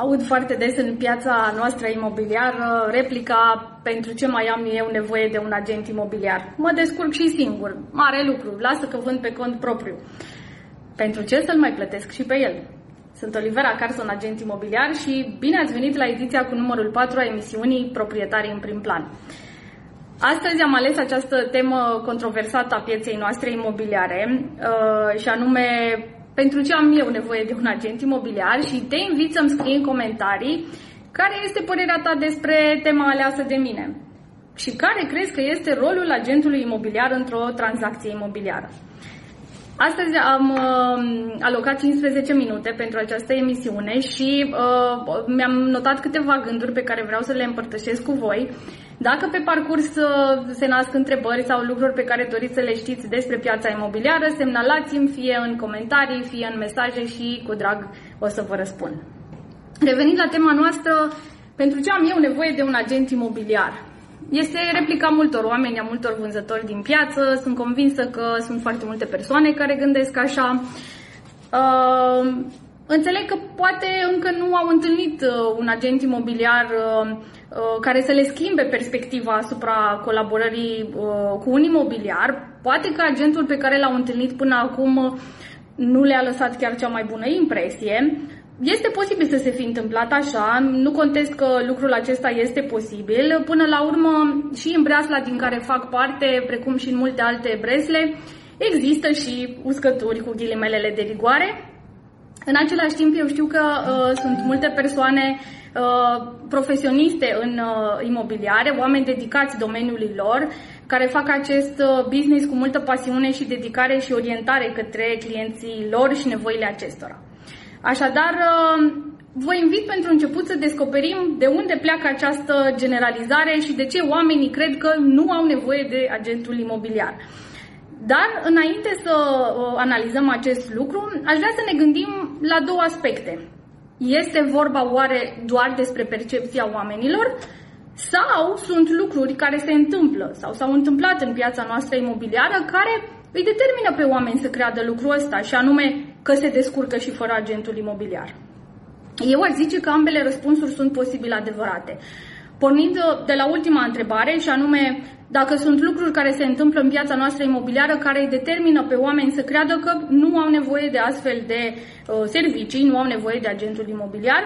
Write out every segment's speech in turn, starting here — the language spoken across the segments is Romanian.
Aud foarte des în piața noastră imobiliară replica pentru ce mai am eu nevoie de un agent imobiliar. Mă descurc și singur. Mare lucru. Lasă că vând pe cont propriu. Pentru ce să-l mai plătesc și pe el? Sunt Olivera Carson, agent imobiliar și bine ați venit la ediția cu numărul 4 a emisiunii Proprietarii în prim plan. Astăzi am ales această temă controversată a pieței noastre imobiliare uh, și anume pentru ce am eu nevoie de un agent imobiliar și te invit să-mi scrii în comentarii care este părerea ta despre tema aleasă de mine și care crezi că este rolul agentului imobiliar într-o tranzacție imobiliară. Astăzi am uh, alocat 15 minute pentru această emisiune și uh, mi-am notat câteva gânduri pe care vreau să le împărtășesc cu voi. Dacă pe parcurs uh, se nasc întrebări sau lucruri pe care doriți să le știți despre piața imobiliară, semnalați-mi fie în comentarii, fie în mesaje și cu drag o să vă răspund. Revenind la tema noastră, pentru ce am eu nevoie de un agent imobiliar? Este replica multor oameni, a multor vânzători din piață. Sunt convinsă că sunt foarte multe persoane care gândesc așa. Uh, înțeleg că poate încă nu au întâlnit uh, un agent imobiliar uh, uh, care să le schimbe perspectiva asupra colaborării uh, cu un imobiliar. Poate că agentul pe care l-au întâlnit până acum nu le-a lăsat chiar cea mai bună impresie. Este posibil să se fi întâmplat așa, nu contest că lucrul acesta este posibil. Până la urmă, și în breasla din care fac parte, precum și în multe alte bresle, există și uscături cu ghilimelele de rigoare. În același timp, eu știu că uh, sunt multe persoane uh, profesioniste în uh, imobiliare, oameni dedicați domeniului lor, care fac acest uh, business cu multă pasiune și dedicare și orientare către clienții lor și nevoile acestora. Așadar, uh, vă invit pentru început să descoperim de unde pleacă această generalizare și de ce oamenii cred că nu au nevoie de agentul imobiliar. Dar, înainte să uh, analizăm acest lucru, aș vrea să ne gândim la două aspecte. Este vorba oare doar despre percepția oamenilor sau sunt lucruri care se întâmplă sau s-au întâmplat în piața noastră imobiliară care îi determină pe oameni să creadă lucrul ăsta și anume că se descurcă și fără agentul imobiliar. Eu aș zice că ambele răspunsuri sunt posibil adevărate. Pornind de la ultima întrebare, și anume dacă sunt lucruri care se întâmplă în viața noastră imobiliară care îi determină pe oameni să creadă că nu au nevoie de astfel de uh, servicii, nu au nevoie de agentul imobiliar,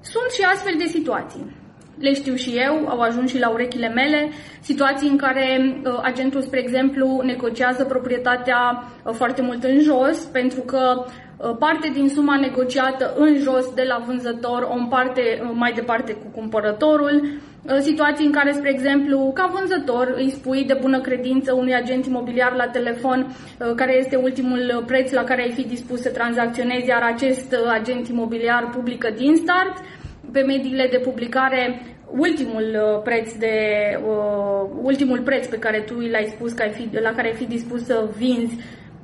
sunt și astfel de situații le știu și eu, au ajuns și la urechile mele, situații în care uh, agentul, spre exemplu, negociază proprietatea uh, foarte mult în jos, pentru că uh, parte din suma negociată în jos de la vânzător o împarte uh, mai departe cu cumpărătorul, uh, situații în care, spre exemplu, ca vânzător îi spui de bună credință unui agent imobiliar la telefon uh, care este ultimul preț la care ai fi dispus să tranzacționezi, iar acest uh, agent imobiliar publică din start, pe mediile de publicare ultimul uh, preț de uh, ultimul preț pe care tu l-ai spus că ai fi, la care ai fi dispus să vinzi,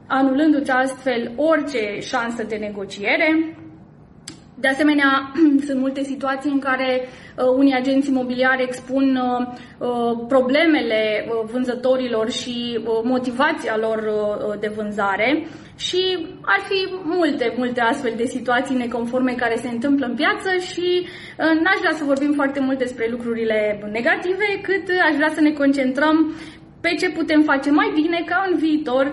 anulându-ți astfel orice șansă de negociere. De asemenea, sunt multe situații în care uh, unii agenți imobiliari expun uh, uh, problemele uh, vânzătorilor și uh, motivația lor uh, de vânzare. Și ar fi multe, multe astfel de situații neconforme care se întâmplă în piață și uh, n-aș vrea să vorbim foarte mult despre lucrurile negative, cât aș vrea să ne concentrăm pe ce putem face mai bine ca în viitor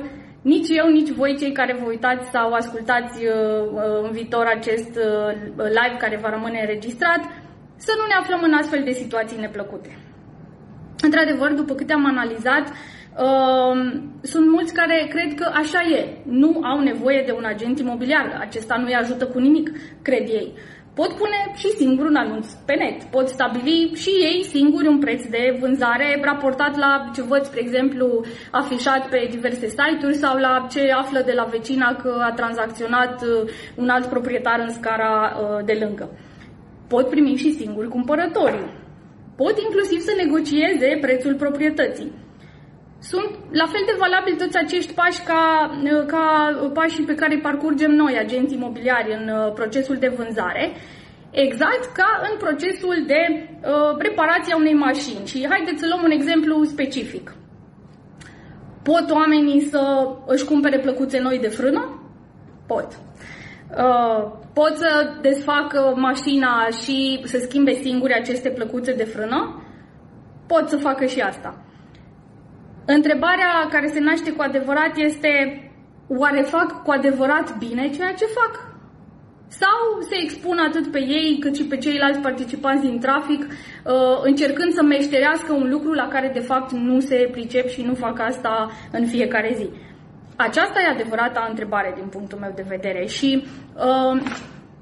nici eu, nici voi, cei care vă uitați sau ascultați uh, uh, în viitor acest uh, live care va rămâne înregistrat, să nu ne aflăm în astfel de situații neplăcute. Într-adevăr, după câte am analizat, sunt mulți care cred că așa e. Nu au nevoie de un agent imobiliar. Acesta nu îi ajută cu nimic, cred ei. Pot pune și singur un anunț pe net. Pot stabili și ei singuri un preț de vânzare raportat la ce văd, spre exemplu, afișat pe diverse site-uri sau la ce află de la vecina că a tranzacționat uh, un alt proprietar în scara uh, de lângă. Pot primi și singuri cumpărătorii. Pot inclusiv să negocieze prețul proprietății sunt la fel de valabili toți acești pași ca, ca pașii pe care îi parcurgem noi, agenții imobiliari, în uh, procesul de vânzare, exact ca în procesul de uh, reparație a unei mașini. Și haideți să luăm un exemplu specific. Pot oamenii să își cumpere plăcuțe noi de frână? Pot. uh, pot să desfacă mașina și să schimbe singuri aceste plăcuțe de frână, pot să facă și asta. Întrebarea care se naște cu adevărat este oare fac cu adevărat bine ceea ce fac? Sau se expun atât pe ei cât și pe ceilalți participanți din trafic, uh, încercând să meșterească un lucru la care de fapt nu se pricep și nu fac asta în fiecare zi. Aceasta e adevărata întrebare din punctul meu de vedere și uh,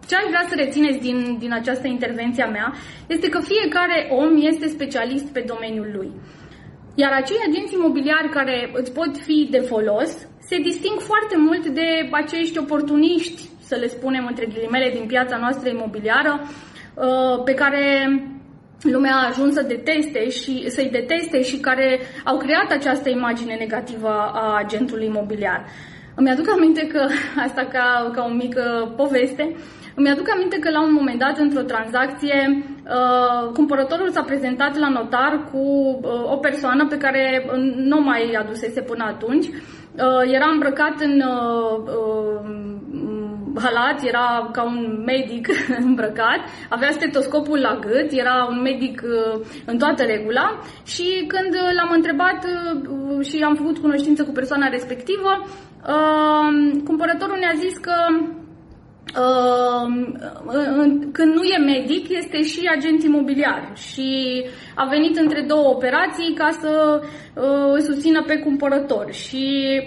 ce aș vrea să rețineți din, din această intervenție a mea este că fiecare om este specialist pe domeniul lui. Iar acei agenți imobiliari care îți pot fi de folos se disting foarte mult de acești oportuniști, să le spunem între ghilimele, din piața noastră imobiliară, uh, pe care lumea a ajuns să deteste și să-i deteste și care au creat această imagine negativă a agentului imobiliar. Îmi aduc aminte că, asta ca, ca o mică poveste, îmi aduc aminte că la un moment dat, într-o tranzacție, uh, cumpărătorul s-a prezentat la notar cu uh, o persoană pe care nu mai adusese până atunci. Uh, era îmbrăcat în uh, uh, halat, era ca un medic îmbrăcat, avea stetoscopul la gât, era un medic uh, în toată regula și când l-am întrebat uh, și am făcut cunoștință cu persoana respectivă, uh, cumpărătorul ne-a zis că când nu e medic, este și agent imobiliar și a venit între două operații ca să îl susțină pe cumpărător. Și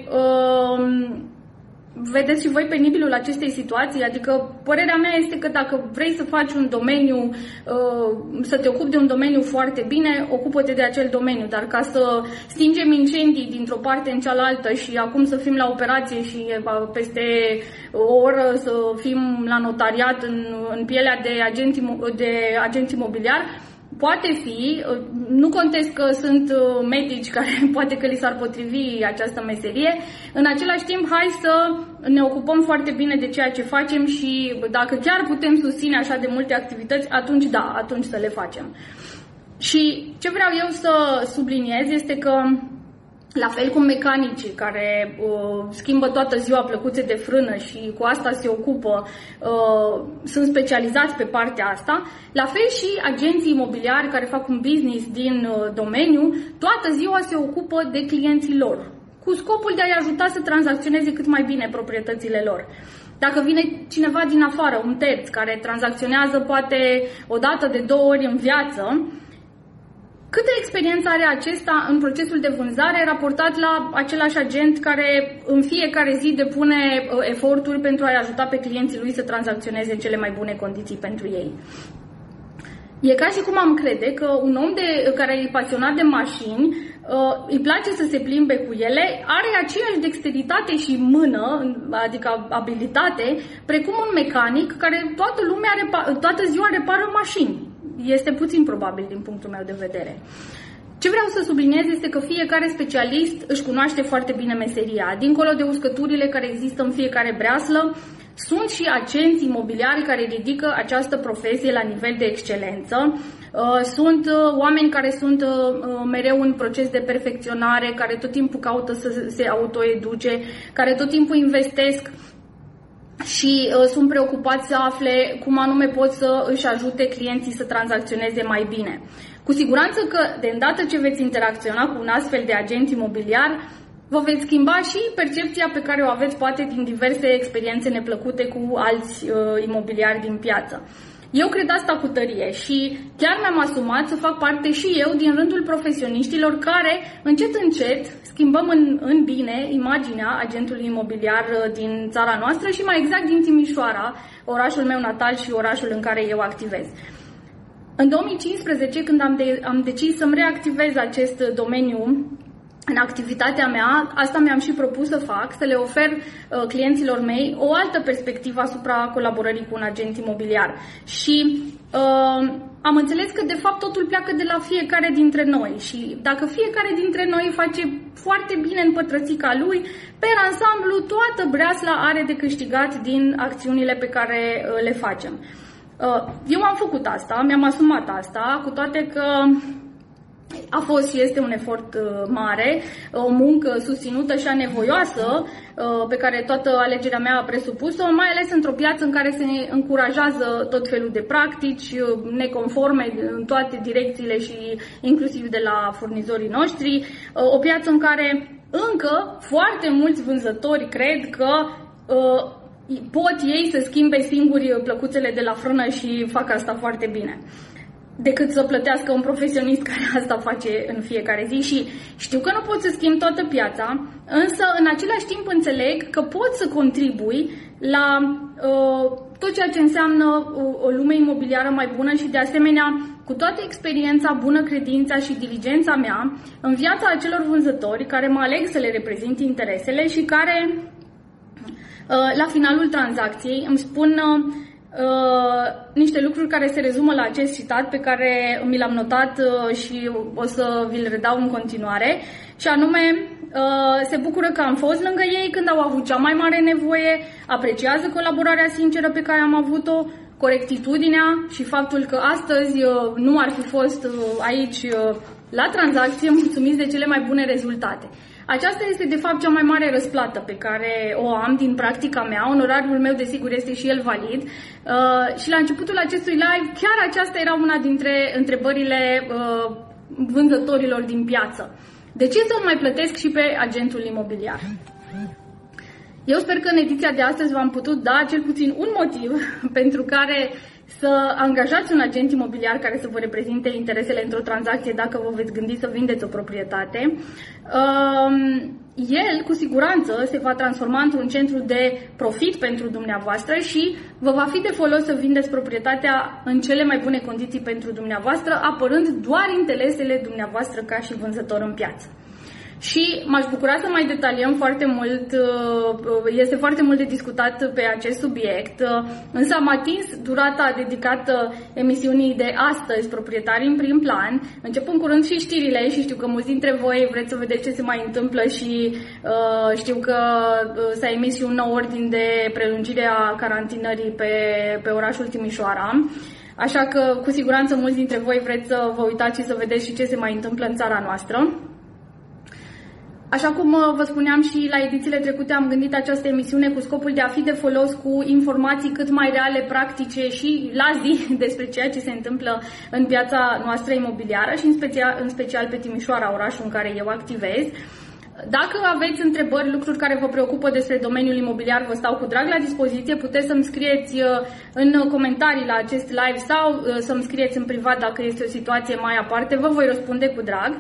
vedeți și voi penibilul acestei situații? Adică părerea mea este că dacă vrei să faci un domeniu, uh, să te ocupi de un domeniu foarte bine, ocupă-te de acel domeniu, dar ca să stingem incendii dintr-o parte în cealaltă și acum să fim la operație și uh, peste o oră să fim la notariat în, în pielea de agenți, de agenți imobiliari, Poate fi, nu contest că sunt uh, medici care poate că li s-ar potrivi această meserie, în același timp hai să ne ocupăm foarte bine de ceea ce facem și dacă chiar putem susține așa de multe activități, atunci da, atunci să le facem. Și ce vreau eu să subliniez este că la fel cum mecanicii care uh, schimbă toată ziua plăcuțe de frână și cu asta se ocupă, uh, sunt specializați pe partea asta, la fel și agenții imobiliari care fac un business din uh, domeniu, toată ziua se ocupă de clienții lor, cu scopul de a-i ajuta să tranzacționeze cât mai bine proprietățile lor. Dacă vine cineva din afară, un terț, care tranzacționează poate o dată de două ori în viață, Câtă experiență are acesta în procesul de vânzare raportat la același agent care în fiecare zi depune uh, eforturi pentru a-i ajuta pe clienții lui să tranzacționeze în cele mai bune condiții pentru ei? E ca și cum am crede că un om de, care e pasionat de mașini, uh, îi place să se plimbe cu ele, are aceeași dexteritate și mână, adică abilitate, precum un mecanic care toată lumea, toată ziua repară mașini este puțin probabil din punctul meu de vedere. Ce vreau să subliniez este că fiecare specialist își cunoaște foarte bine meseria. Dincolo de uscăturile care există în fiecare breaslă, sunt și agenți imobiliari care ridică această profesie la nivel de excelență. Uh, sunt uh, oameni care sunt uh, mereu în proces de perfecționare, care tot timpul caută să se autoeduce, care tot timpul investesc și uh, sunt preocupați să afle cum anume pot să își ajute clienții să tranzacționeze mai bine. Cu siguranță că de îndată ce veți interacționa cu un astfel de agent imobiliar, vă veți schimba și percepția pe care o aveți poate din diverse experiențe neplăcute cu alți uh, imobiliari din piață. Eu cred asta cu tărie și chiar mi-am asumat să fac parte și eu din rândul profesioniștilor care, încet, încet, schimbăm în, în bine imaginea agentului imobiliar uh, din țara noastră și mai exact din Timișoara, orașul meu natal și orașul în care eu activez. În 2015, când am, de, am decis să-mi reactivez acest domeniu în activitatea mea, asta mi-am și propus să fac, să le ofer uh, clienților mei o altă perspectivă asupra colaborării cu un agent imobiliar. Și uh, am înțeles că de fapt totul pleacă de la fiecare dintre noi și dacă fiecare dintre noi face foarte bine în pătrățica lui, pe ansamblu toată breasla are de câștigat din acțiunile pe care uh, le facem. Uh, eu am făcut asta, mi-am asumat asta, cu toate că A fost și este un efort mare, o muncă susținută și anevoioasă pe care toată alegerea mea a presupus-o, mai ales într-o piață în care se încurajează tot felul de practici neconforme în toate direcțiile și inclusiv de la furnizorii noștri, o piață în care încă foarte mulți vânzători cred că pot ei să schimbe singuri plăcuțele de la frână și fac asta foarte bine decât să plătească un profesionist care asta face în fiecare zi și știu că nu pot să schimb toată piața, însă în același timp înțeleg că pot să contribui la uh, tot ceea ce înseamnă o, o lume imobiliară mai bună și de asemenea cu toată experiența, bună credința și diligența mea în viața acelor vânzători care mă aleg să le reprezint interesele și care uh, la finalul tranzacției îmi spun uh, Uh, niște lucruri care se rezumă la acest citat pe care mi l-am notat uh, și o să vi-l redau în continuare, și anume uh, se bucură că am fost lângă ei când au avut cea mai mare nevoie, apreciază colaborarea sinceră pe care am avut-o, corectitudinea și faptul că astăzi uh, nu ar fi fost uh, aici uh, la tranzacție mulțumiți de cele mai bune rezultate. Aceasta este de fapt cea mai mare răsplată pe care o am din practica mea. Onorariul meu, desigur, este și el valid. Uh, și la începutul acestui live, chiar aceasta era una dintre întrebările uh, vânzătorilor din piață. De ce să-l mai plătesc și pe agentul imobiliar? Eu sper că în ediția de astăzi v-am putut da cel puțin un motiv pentru care să angajați un agent imobiliar care să vă reprezinte interesele într-o tranzacție dacă vă veți gândi să vindeți o proprietate. Um, el, cu siguranță, se va transforma într-un centru de profit pentru dumneavoastră și vă va fi de folos să vindeți proprietatea în cele mai bune condiții pentru dumneavoastră, apărând doar interesele dumneavoastră ca și vânzător în piață și m-aș bucura să mai detaliem foarte mult, uh, este foarte mult de discutat pe acest subiect, uh, însă am atins durata dedicată emisiunii de astăzi, proprietarii în prim plan, începând curând și știrile și știu că mulți dintre voi vreți să vedeți ce se mai întâmplă și uh, știu că s-a emis și un nou ordin de prelungire a carantinării pe, pe orașul Timișoara. Așa că, cu siguranță, mulți dintre voi vreți să vă uitați și să vedeți și ce se mai întâmplă în țara noastră. Așa cum uh, vă spuneam și la edițiile trecute, am gândit această emisiune cu scopul de a fi de folos cu informații cât mai reale, practice și la zi despre ceea ce se întâmplă în piața noastră imobiliară și în special, în special pe Timișoara, orașul în care eu activez. Dacă aveți întrebări, lucruri care vă preocupă despre domeniul imobiliar, vă stau cu drag la dispoziție. Puteți să-mi scrieți uh, în comentarii la acest live sau uh, să-mi scrieți în privat dacă este o situație mai aparte. Vă voi răspunde cu drag.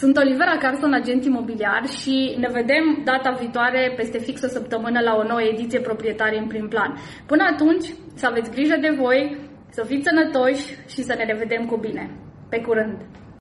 Sunt Olivera Carson, agent imobiliar și ne vedem data viitoare peste fix o săptămână la o nouă ediție proprietare în prim plan. Până atunci, să aveți grijă de voi, să fiți sănătoși și să ne revedem cu bine. Pe curând!